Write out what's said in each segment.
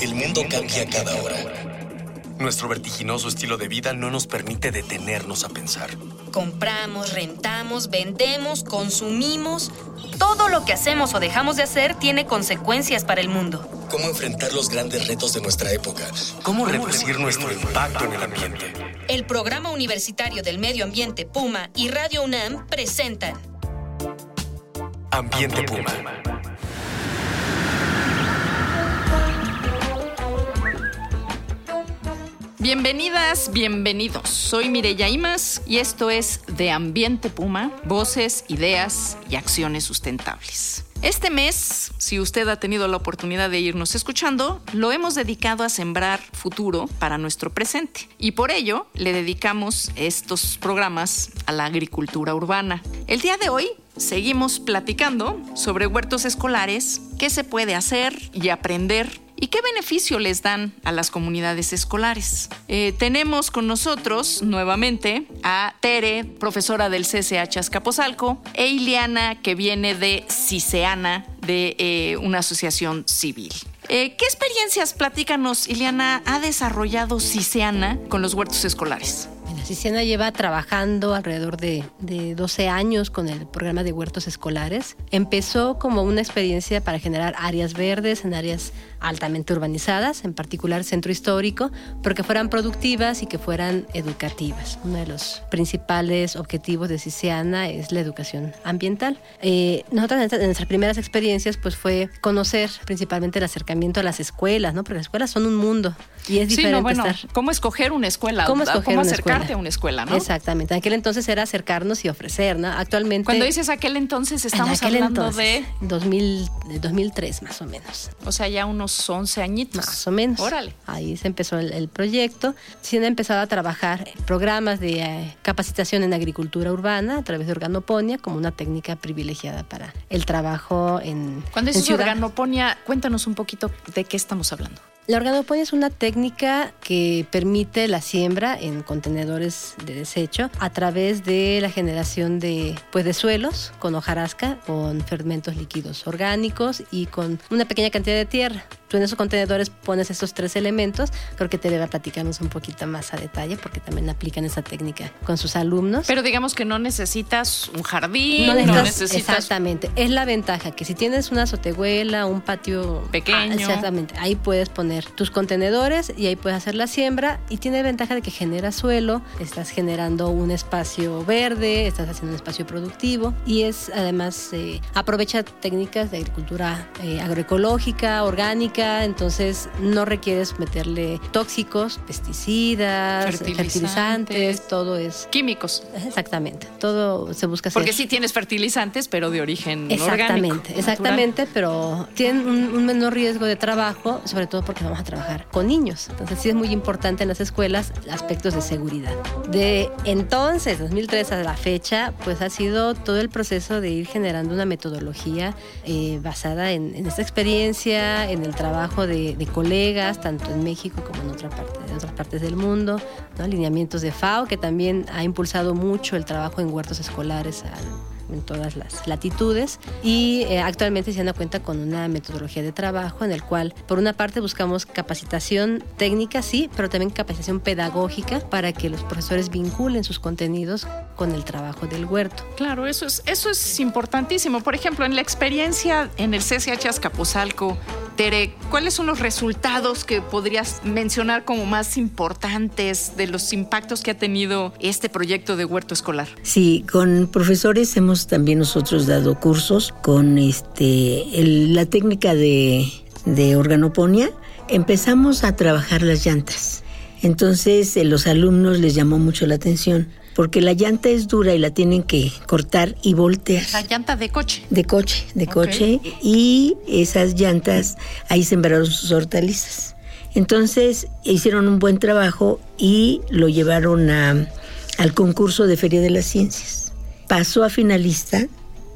El mundo cambia cada hora. Nuestro vertiginoso estilo de vida no nos permite detenernos a pensar. Compramos, rentamos, vendemos, consumimos. Todo lo que hacemos o dejamos de hacer tiene consecuencias para el mundo. ¿Cómo enfrentar los grandes retos de nuestra época? ¿Cómo reducir nuestro impacto en el ambiente? El Programa Universitario del Medio Ambiente Puma y Radio UNAM presentan Ambiente Puma. Bienvenidas, bienvenidos. Soy Mireya Imas y esto es De Ambiente Puma, voces, ideas y acciones sustentables. Este mes, si usted ha tenido la oportunidad de irnos escuchando, lo hemos dedicado a sembrar futuro para nuestro presente. Y por ello le dedicamos estos programas a la agricultura urbana. El día de hoy seguimos platicando sobre huertos escolares, qué se puede hacer y aprender ¿Y qué beneficio les dan a las comunidades escolares? Eh, tenemos con nosotros nuevamente a Tere, profesora del CCH Azcapotzalco, e Iliana, que viene de CISEANA, de eh, una asociación civil. Eh, ¿Qué experiencias, platícanos, Iliana, ha desarrollado CISEANA con los huertos escolares? Ciciana lleva trabajando alrededor de, de, 12 años con el programa de huertos escolares. Empezó como una experiencia para generar áreas verdes en áreas altamente urbanizadas, en particular centro histórico, pero que fueran productivas y que fueran educativas. Uno de los principales objetivos de Ciciana es la educación ambiental. Eh, nosotros en nuestras primeras experiencias pues fue conocer principalmente el acercamiento a las escuelas, ¿no? porque las escuelas son un mundo y es diferente sí, no, bueno, estar... ¿Cómo escoger una escuela? ¿Cómo, escoger ¿Cómo acercarte escuela? A una escuela? ¿no? Exactamente. En aquel entonces era acercarnos y ofrecer, ¿no? Actualmente... Cuando dices aquel entonces, estamos en aquel hablando entonces, de... 2000, de 2003 más o menos. O sea, ya unos 11 añitos. Más o menos. Órale. Ahí se empezó el, el proyecto. Se han empezado a trabajar programas de eh, capacitación en agricultura urbana a través de organoponía como una técnica privilegiada para el trabajo en Cuando en dices ciudad. organoponía, cuéntanos un poquito de qué estamos hablando. La organoponía es una técnica que permite la siembra en contenedores de desecho a través de la generación de, pues, de suelos con hojarasca, con fermentos líquidos orgánicos y con una pequeña cantidad de tierra. Tú en esos contenedores pones esos tres elementos. Creo que te debe platicarnos un poquito más a detalle porque también aplican esa técnica con sus alumnos. Pero digamos que no necesitas un jardín, no no necesitas, necesitas, exactamente. Es la ventaja que si tienes una azotehuela, un patio Pequeño. Ah, exactamente. Ahí puedes poner tus contenedores y ahí puedes hacer la siembra y tiene ventaja de que genera suelo, estás generando un espacio verde, estás haciendo un espacio productivo y es además eh, aprovecha técnicas de agricultura eh, agroecológica, orgánica, entonces no requieres meterle tóxicos, pesticidas, Fertilizantes. fertilizantes, todo es químicos. exactamente, todo se busca hacer Porque sí tienes fertilizantes, pero de origen Exactamente, orgánico. exactamente, pero tienen un, un menor riesgo de trabajo, sobre todo porque vamos a trabajar con niños. Entonces sí es muy importante en las escuelas aspectos de seguridad. De entonces, 2003 a la fecha, pues ha sido todo el proceso de ir generando una metodología eh, basada en, en esta experiencia, en el trabajo de, de colegas, tanto en México como en, otra parte, en otras partes del mundo, ¿no? alineamientos de FAO, que también ha impulsado mucho el trabajo en huertos escolares en todas las latitudes y eh, actualmente se da cuenta con una metodología de trabajo en el cual por una parte buscamos capacitación técnica sí pero también capacitación pedagógica para que los profesores vinculen sus contenidos con el trabajo del huerto Claro, eso es, eso es importantísimo. Por ejemplo, en la experiencia en el CCH Azcapotzalco, Tere, ¿cuáles son los resultados que podrías mencionar como más importantes de los impactos que ha tenido este proyecto de huerto escolar? Sí, con profesores hemos también nosotros dado cursos con este la técnica de, de organoponía. Empezamos a trabajar las llantas. Entonces eh, los alumnos les llamó mucho la atención porque la llanta es dura y la tienen que cortar y voltear. La llanta de coche. De coche, de coche. Y esas llantas, ahí sembraron sus hortalizas. Entonces hicieron un buen trabajo y lo llevaron a- al concurso de Feria de las Ciencias. Pasó a finalista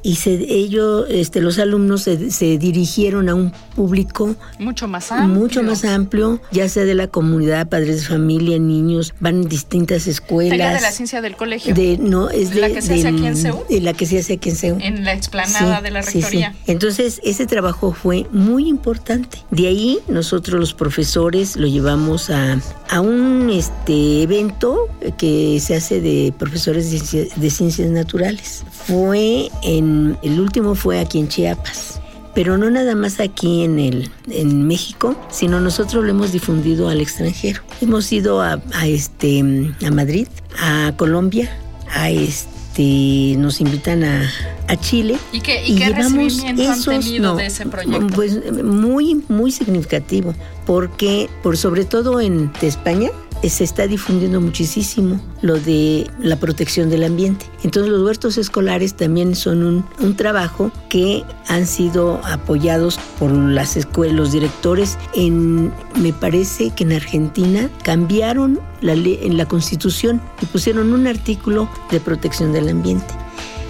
y se, ellos, este, los alumnos se, se dirigieron a un público Mucho más amplio. mucho más amplio, ya sea de la comunidad, padres de familia, niños, van en distintas escuelas. Feria de la ciencia del colegio. De- no, es de ¿La que se hace aquí en de la que se hace aquí en la explanada Sí, de la sí, sí. rectoría. Entonces, ese trabajo fue muy importante. De ahí, nosotros los profesores lo llevamos a, a un este, evento que se hace de profesores de, de ciencias naturales. Fue en, el último fue aquí en Chiapas. Pero no nada más aquí en, el, en México, sino nosotros lo hemos difundido al extranjero. Hemos ido a, a este, a Madrid, a Colombia, a este, nos invitan a, a Chile ¿Y qué, y qué recibimiento han tenido no, de ese proyecto? Pues muy, muy significativo, porque por sobre todo en España se está difundiendo muchísimo lo de la protección del ambiente. Entonces los huertos escolares también son un, trabajo que han sido apoyados por las escuelas, los directores. En, me parece que en Argentina cambiaron la ley, en la constitución y pusieron un artículo de protección del ambiente.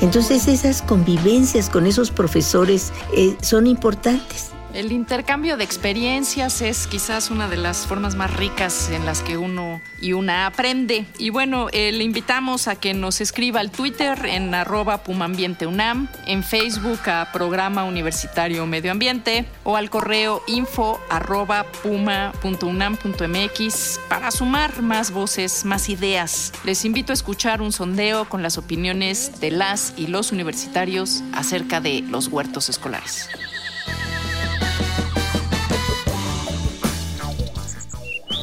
Entonces esas convivencias con esos profesores eh, son importantes. El intercambio de experiencias es quizás una de las formas más ricas en las que uno y una aprende. Y bueno, eh, le invitamos a que nos escriba al Twitter en arroba pumambienteunam, en Facebook a Programa Universitario Medio Ambiente o al correo info arroba puma.unam.mx para sumar más voces, más ideas. Les invito a escuchar un sondeo con las opiniones de las y los universitarios acerca de los huertos escolares.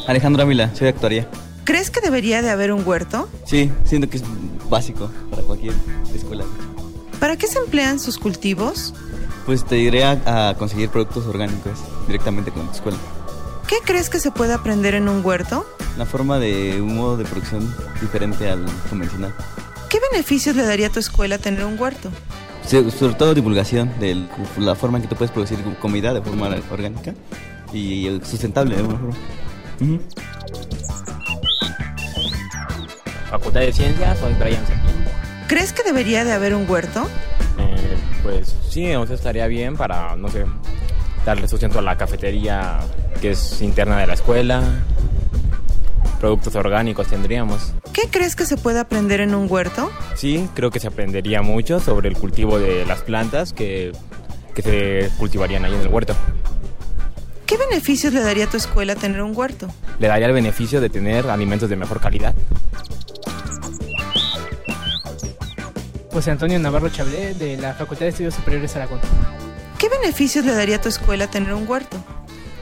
Alejandro Ávila, soy de actuaría. ¿Crees que debería de haber un huerto? Sí, siento que es básico para cualquier escuela. ¿Para qué se emplean sus cultivos? Pues te iré a, a conseguir productos orgánicos directamente con tu escuela. ¿Qué crees que se puede aprender en un huerto? Una forma de un modo de producción diferente al convencional. ¿Qué beneficios le daría a tu escuela tener un huerto? Sobre todo divulgación de la forma en que tú puedes producir comida de forma orgánica y sustentable de alguna forma. Facultad de Ciencias, soy Brian. ¿Crees que debería de haber un huerto? Eh, pues sí, o sea, estaría bien para, no sé, darle sustento a la cafetería que es interna de la escuela. Productos orgánicos tendríamos. ¿Qué crees que se puede aprender en un huerto? Sí, creo que se aprendería mucho sobre el cultivo de las plantas que, que se cultivarían ahí en el huerto. ¿Qué beneficios le daría a tu escuela tener un huerto? Le daría el beneficio de tener alimentos de mejor calidad. José Antonio Navarro Chablé, de la Facultad de Estudios Superiores Aragón. ¿Qué beneficios le daría a tu escuela tener un huerto?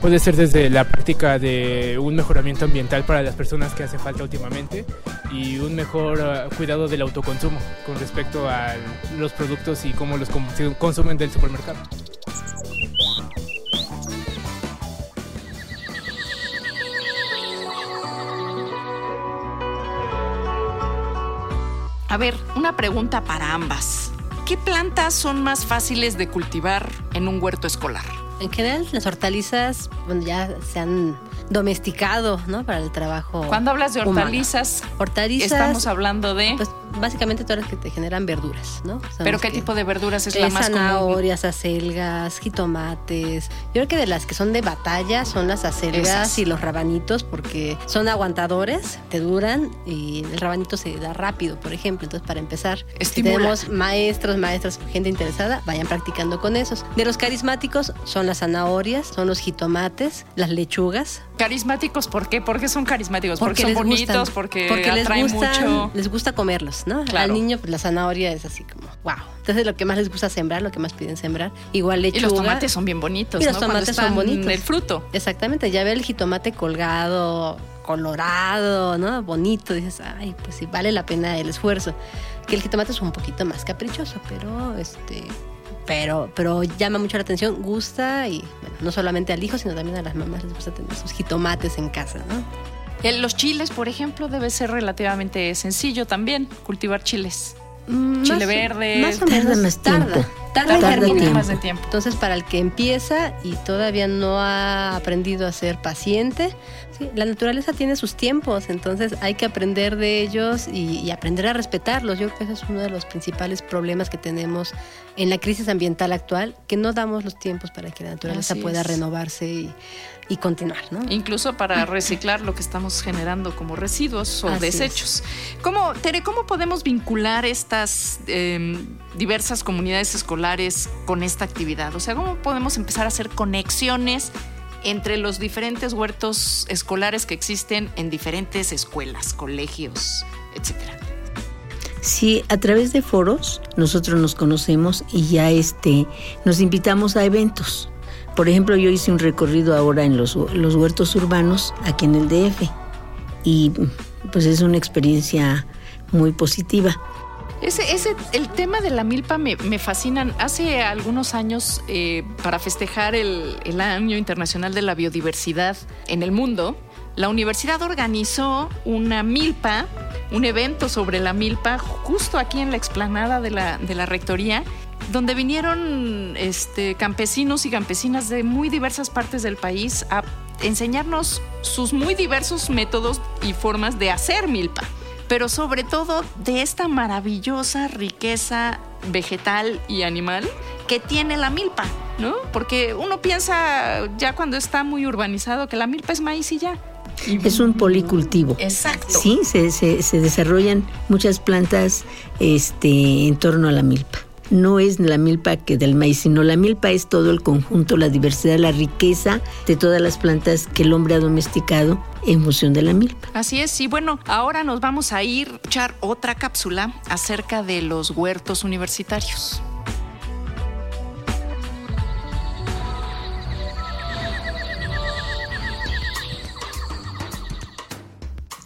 Puede ser desde la práctica de un mejoramiento ambiental para las personas que hace falta últimamente y un mejor eh, cuidado del autoconsumo con respecto a los productos y cómo los consumen del supermercado. A ver, una pregunta para ambas. ¿Qué plantas son más fáciles de cultivar en un huerto escolar? En general, las hortalizas bueno, ya se han domesticado, ¿no? Para el trabajo. Cuando hablas de humano. hortalizas, Hortalizas. estamos hablando de... Pues básicamente todas las que te generan verduras, ¿no? Sabemos ¿Pero qué tipo de verduras es la más común? zanahorias, acelgas, jitomates. Yo creo que de las que son de batalla son las acelgas Esas. y los rabanitos porque son aguantadores, te duran y el rabanito se da rápido, por ejemplo. Entonces, para empezar, si tenemos maestros, maestras, gente interesada, vayan practicando con esos. De los carismáticos son las zanahorias, son los jitomates, las lechugas. Carismáticos, ¿por qué? ¿Por qué son carismáticos? Porque, son bonitos, gustan, porque, les atraen gustan- mucho... les gusta comerlos, ¿no? Claro. Al niño pues, la zanahoria es así como wow. Entonces lo que más les gusta sembrar, lo que más piden sembrar, igual lechuga. Y los tomates son bien bonitos, Y los tomates son bonitos. El fruto. Exactamente, ya ve el jitomate colgado, colorado, ¿no? Bonito, dices, ay, pues sí, vale la pena el esfuerzo. Que el jitomate es un poquito más caprichoso, pero este pero pero llama mucho la atención, gusta y bueno, no solamente al hijo, sino también a las mamás les gusta tener sus jitomates en casa, ¿no? Los chiles, por ejemplo, debe ser relativamente sencillo también cultivar chiles. Mm, Chile verde. Más o Tarda menos más tiempo. Tarda, Tarda en más de tiempo. Entonces, para el que empieza y todavía no ha aprendido a ser paciente, sí, la naturaleza tiene sus tiempos, entonces hay que aprender de ellos y, y aprender a respetarlos. Yo creo que ese es uno de los principales problemas que tenemos en la crisis ambiental actual, que no damos los tiempos para que la naturaleza Así pueda es. renovarse y, y continuar, ¿no? Incluso para reciclar lo que estamos generando como residuos o Así desechos. ¿Cómo, Tere, cómo podemos vincular estas eh, diversas comunidades escolares con esta actividad? O sea, ¿cómo podemos empezar a hacer conexiones entre los diferentes huertos escolares que existen en diferentes escuelas, colegios, etcétera? Sí, a través de foros nosotros nos conocemos y ya este nos invitamos a eventos. Por ejemplo, yo hice un recorrido ahora en los, los huertos urbanos aquí en el DF y pues es una experiencia muy positiva. Ese, ese, el tema de la milpa me, me fascinan. Hace algunos años, eh, para festejar el, el Año Internacional de la Biodiversidad en el mundo, la universidad organizó una milpa, un evento sobre la milpa, justo aquí en la explanada de la, de la rectoría, donde vinieron este, campesinos y campesinas de muy diversas partes del país a enseñarnos sus muy diversos métodos y formas de hacer milpa pero sobre todo de esta maravillosa riqueza vegetal y animal que tiene la milpa, ¿no? Porque uno piensa ya cuando está muy urbanizado que la milpa es maíz y ya. Es un policultivo. Exacto. Sí, se, se- se desarrollan muchas plantas este, en torno a la milpa. No es la milpa que del maíz, sino la milpa es todo el conjunto, la diversidad, la riqueza de todas las plantas que el hombre ha domesticado en función de la milpa. Así es, y bueno, ahora nos vamos a ir a echar otra cápsula acerca de los huertos universitarios.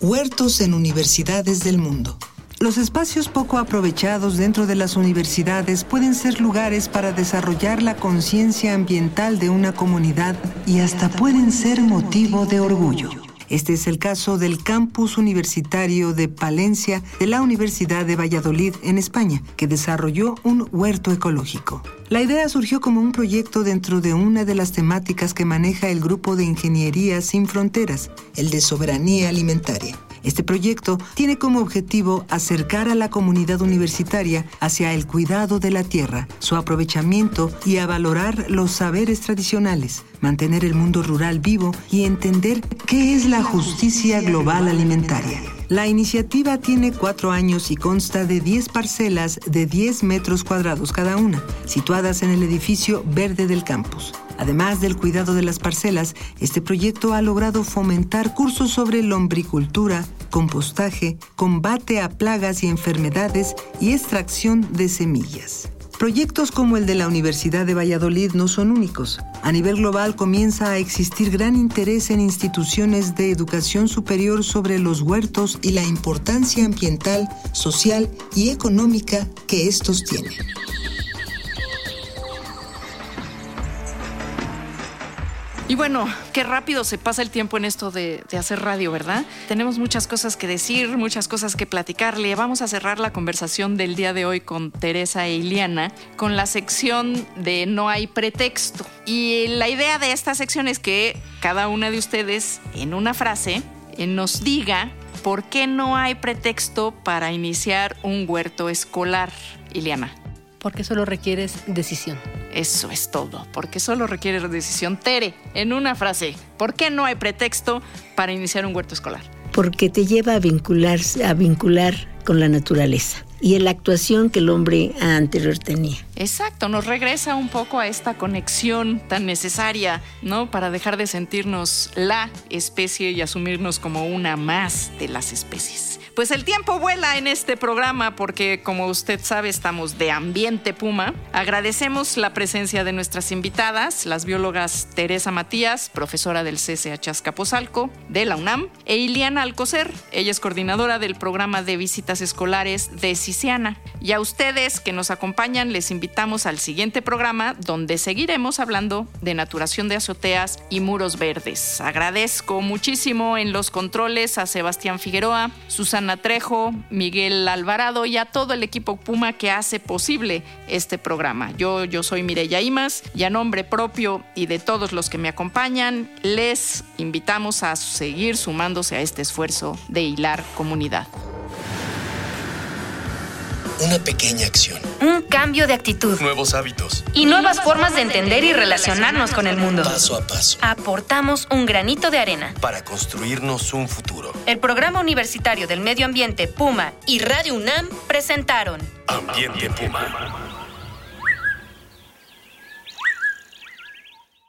Huertos en universidades del mundo. Los espacios poco aprovechados dentro de las universidades pueden ser lugares para desarrollar la conciencia ambiental de una comunidad y hasta pueden ser motivo de orgullo. Este es el caso del campus universitario de Palencia de la Universidad de Valladolid en España, que desarrolló un huerto ecológico. La idea surgió como un proyecto dentro de una de las temáticas que maneja el grupo de Ingeniería Sin Fronteras, el de soberanía alimentaria. Este proyecto tiene como objetivo acercar a la comunidad universitaria hacia el cuidado de la tierra, su aprovechamiento y a valorar los saberes tradicionales, mantener el mundo rural vivo y entender qué es la justicia global alimentaria. La iniciativa tiene cuatro años y consta de 10 parcelas de 10 metros cuadrados cada una, situadas en el edificio verde del campus. Además del cuidado de las parcelas, este proyecto ha logrado fomentar cursos sobre lombricultura, compostaje, combate a plagas y enfermedades y extracción de semillas. Proyectos como el de la Universidad de Valladolid no son únicos. A nivel global comienza a existir gran interés en instituciones de educación superior sobre los huertos y la importancia ambiental, social y económica que estos tienen. Y bueno, qué rápido se pasa el tiempo en esto de, hacer radio, ¿verdad? Tenemos muchas cosas que decir, muchas cosas que platicarle. Vamos a cerrar la conversación del día de hoy con Teresa e Iliana con la sección de No hay pretexto. Y la idea de esta sección es que cada una de ustedes, en una frase, eh, nos diga por qué no hay pretexto para iniciar un huerto escolar. Iliana. Porque solo requieres decisión. Eso es todo, porque solo requiere decisión. Tere, en una frase, ¿por qué no hay pretexto para iniciar un huerto escolar? Porque te lleva a vincular, a vincular con la naturaleza y en la actuación que el hombre anterior tenía. Exacto, nos regresa un poco a esta conexión tan necesaria, ¿no? Para dejar de sentirnos la especie y asumirnos como una más de las especies. Pues el tiempo vuela en este programa porque, como usted sabe, estamos de ambiente puma. Agradecemos la presencia de nuestras invitadas, las biólogas Teresa Matías, profesora del CCH Azcapotzalco de la UNAM, e Iliana Alcocer. Ella es coordinadora del programa de visitas escolares de Y a ustedes que nos acompañan les invitamos al siguiente programa donde seguiremos hablando de naturación de azoteas y muros verdes. Agradezco muchísimo en los controles a Sebastián Figueroa, Susana Trejo, Miguel Alvarado y a todo el equipo Puma que hace posible este programa. Yo, yo soy Mireya Imas y a nombre propio y de todos los que me acompañan, les invitamos a seguir sumándose a este esfuerzo de hilar comunidad. Una pequeña acción. Un cambio de actitud. Nuevos hábitos. Y nuevas formas de entender y relacionarnos con el mundo. Paso a paso. Aportamos un granito de arena. Para construirnos un futuro. El Programa Universitario del Medio Ambiente Puma y Radio UNAM presentaron Ambiente Puma.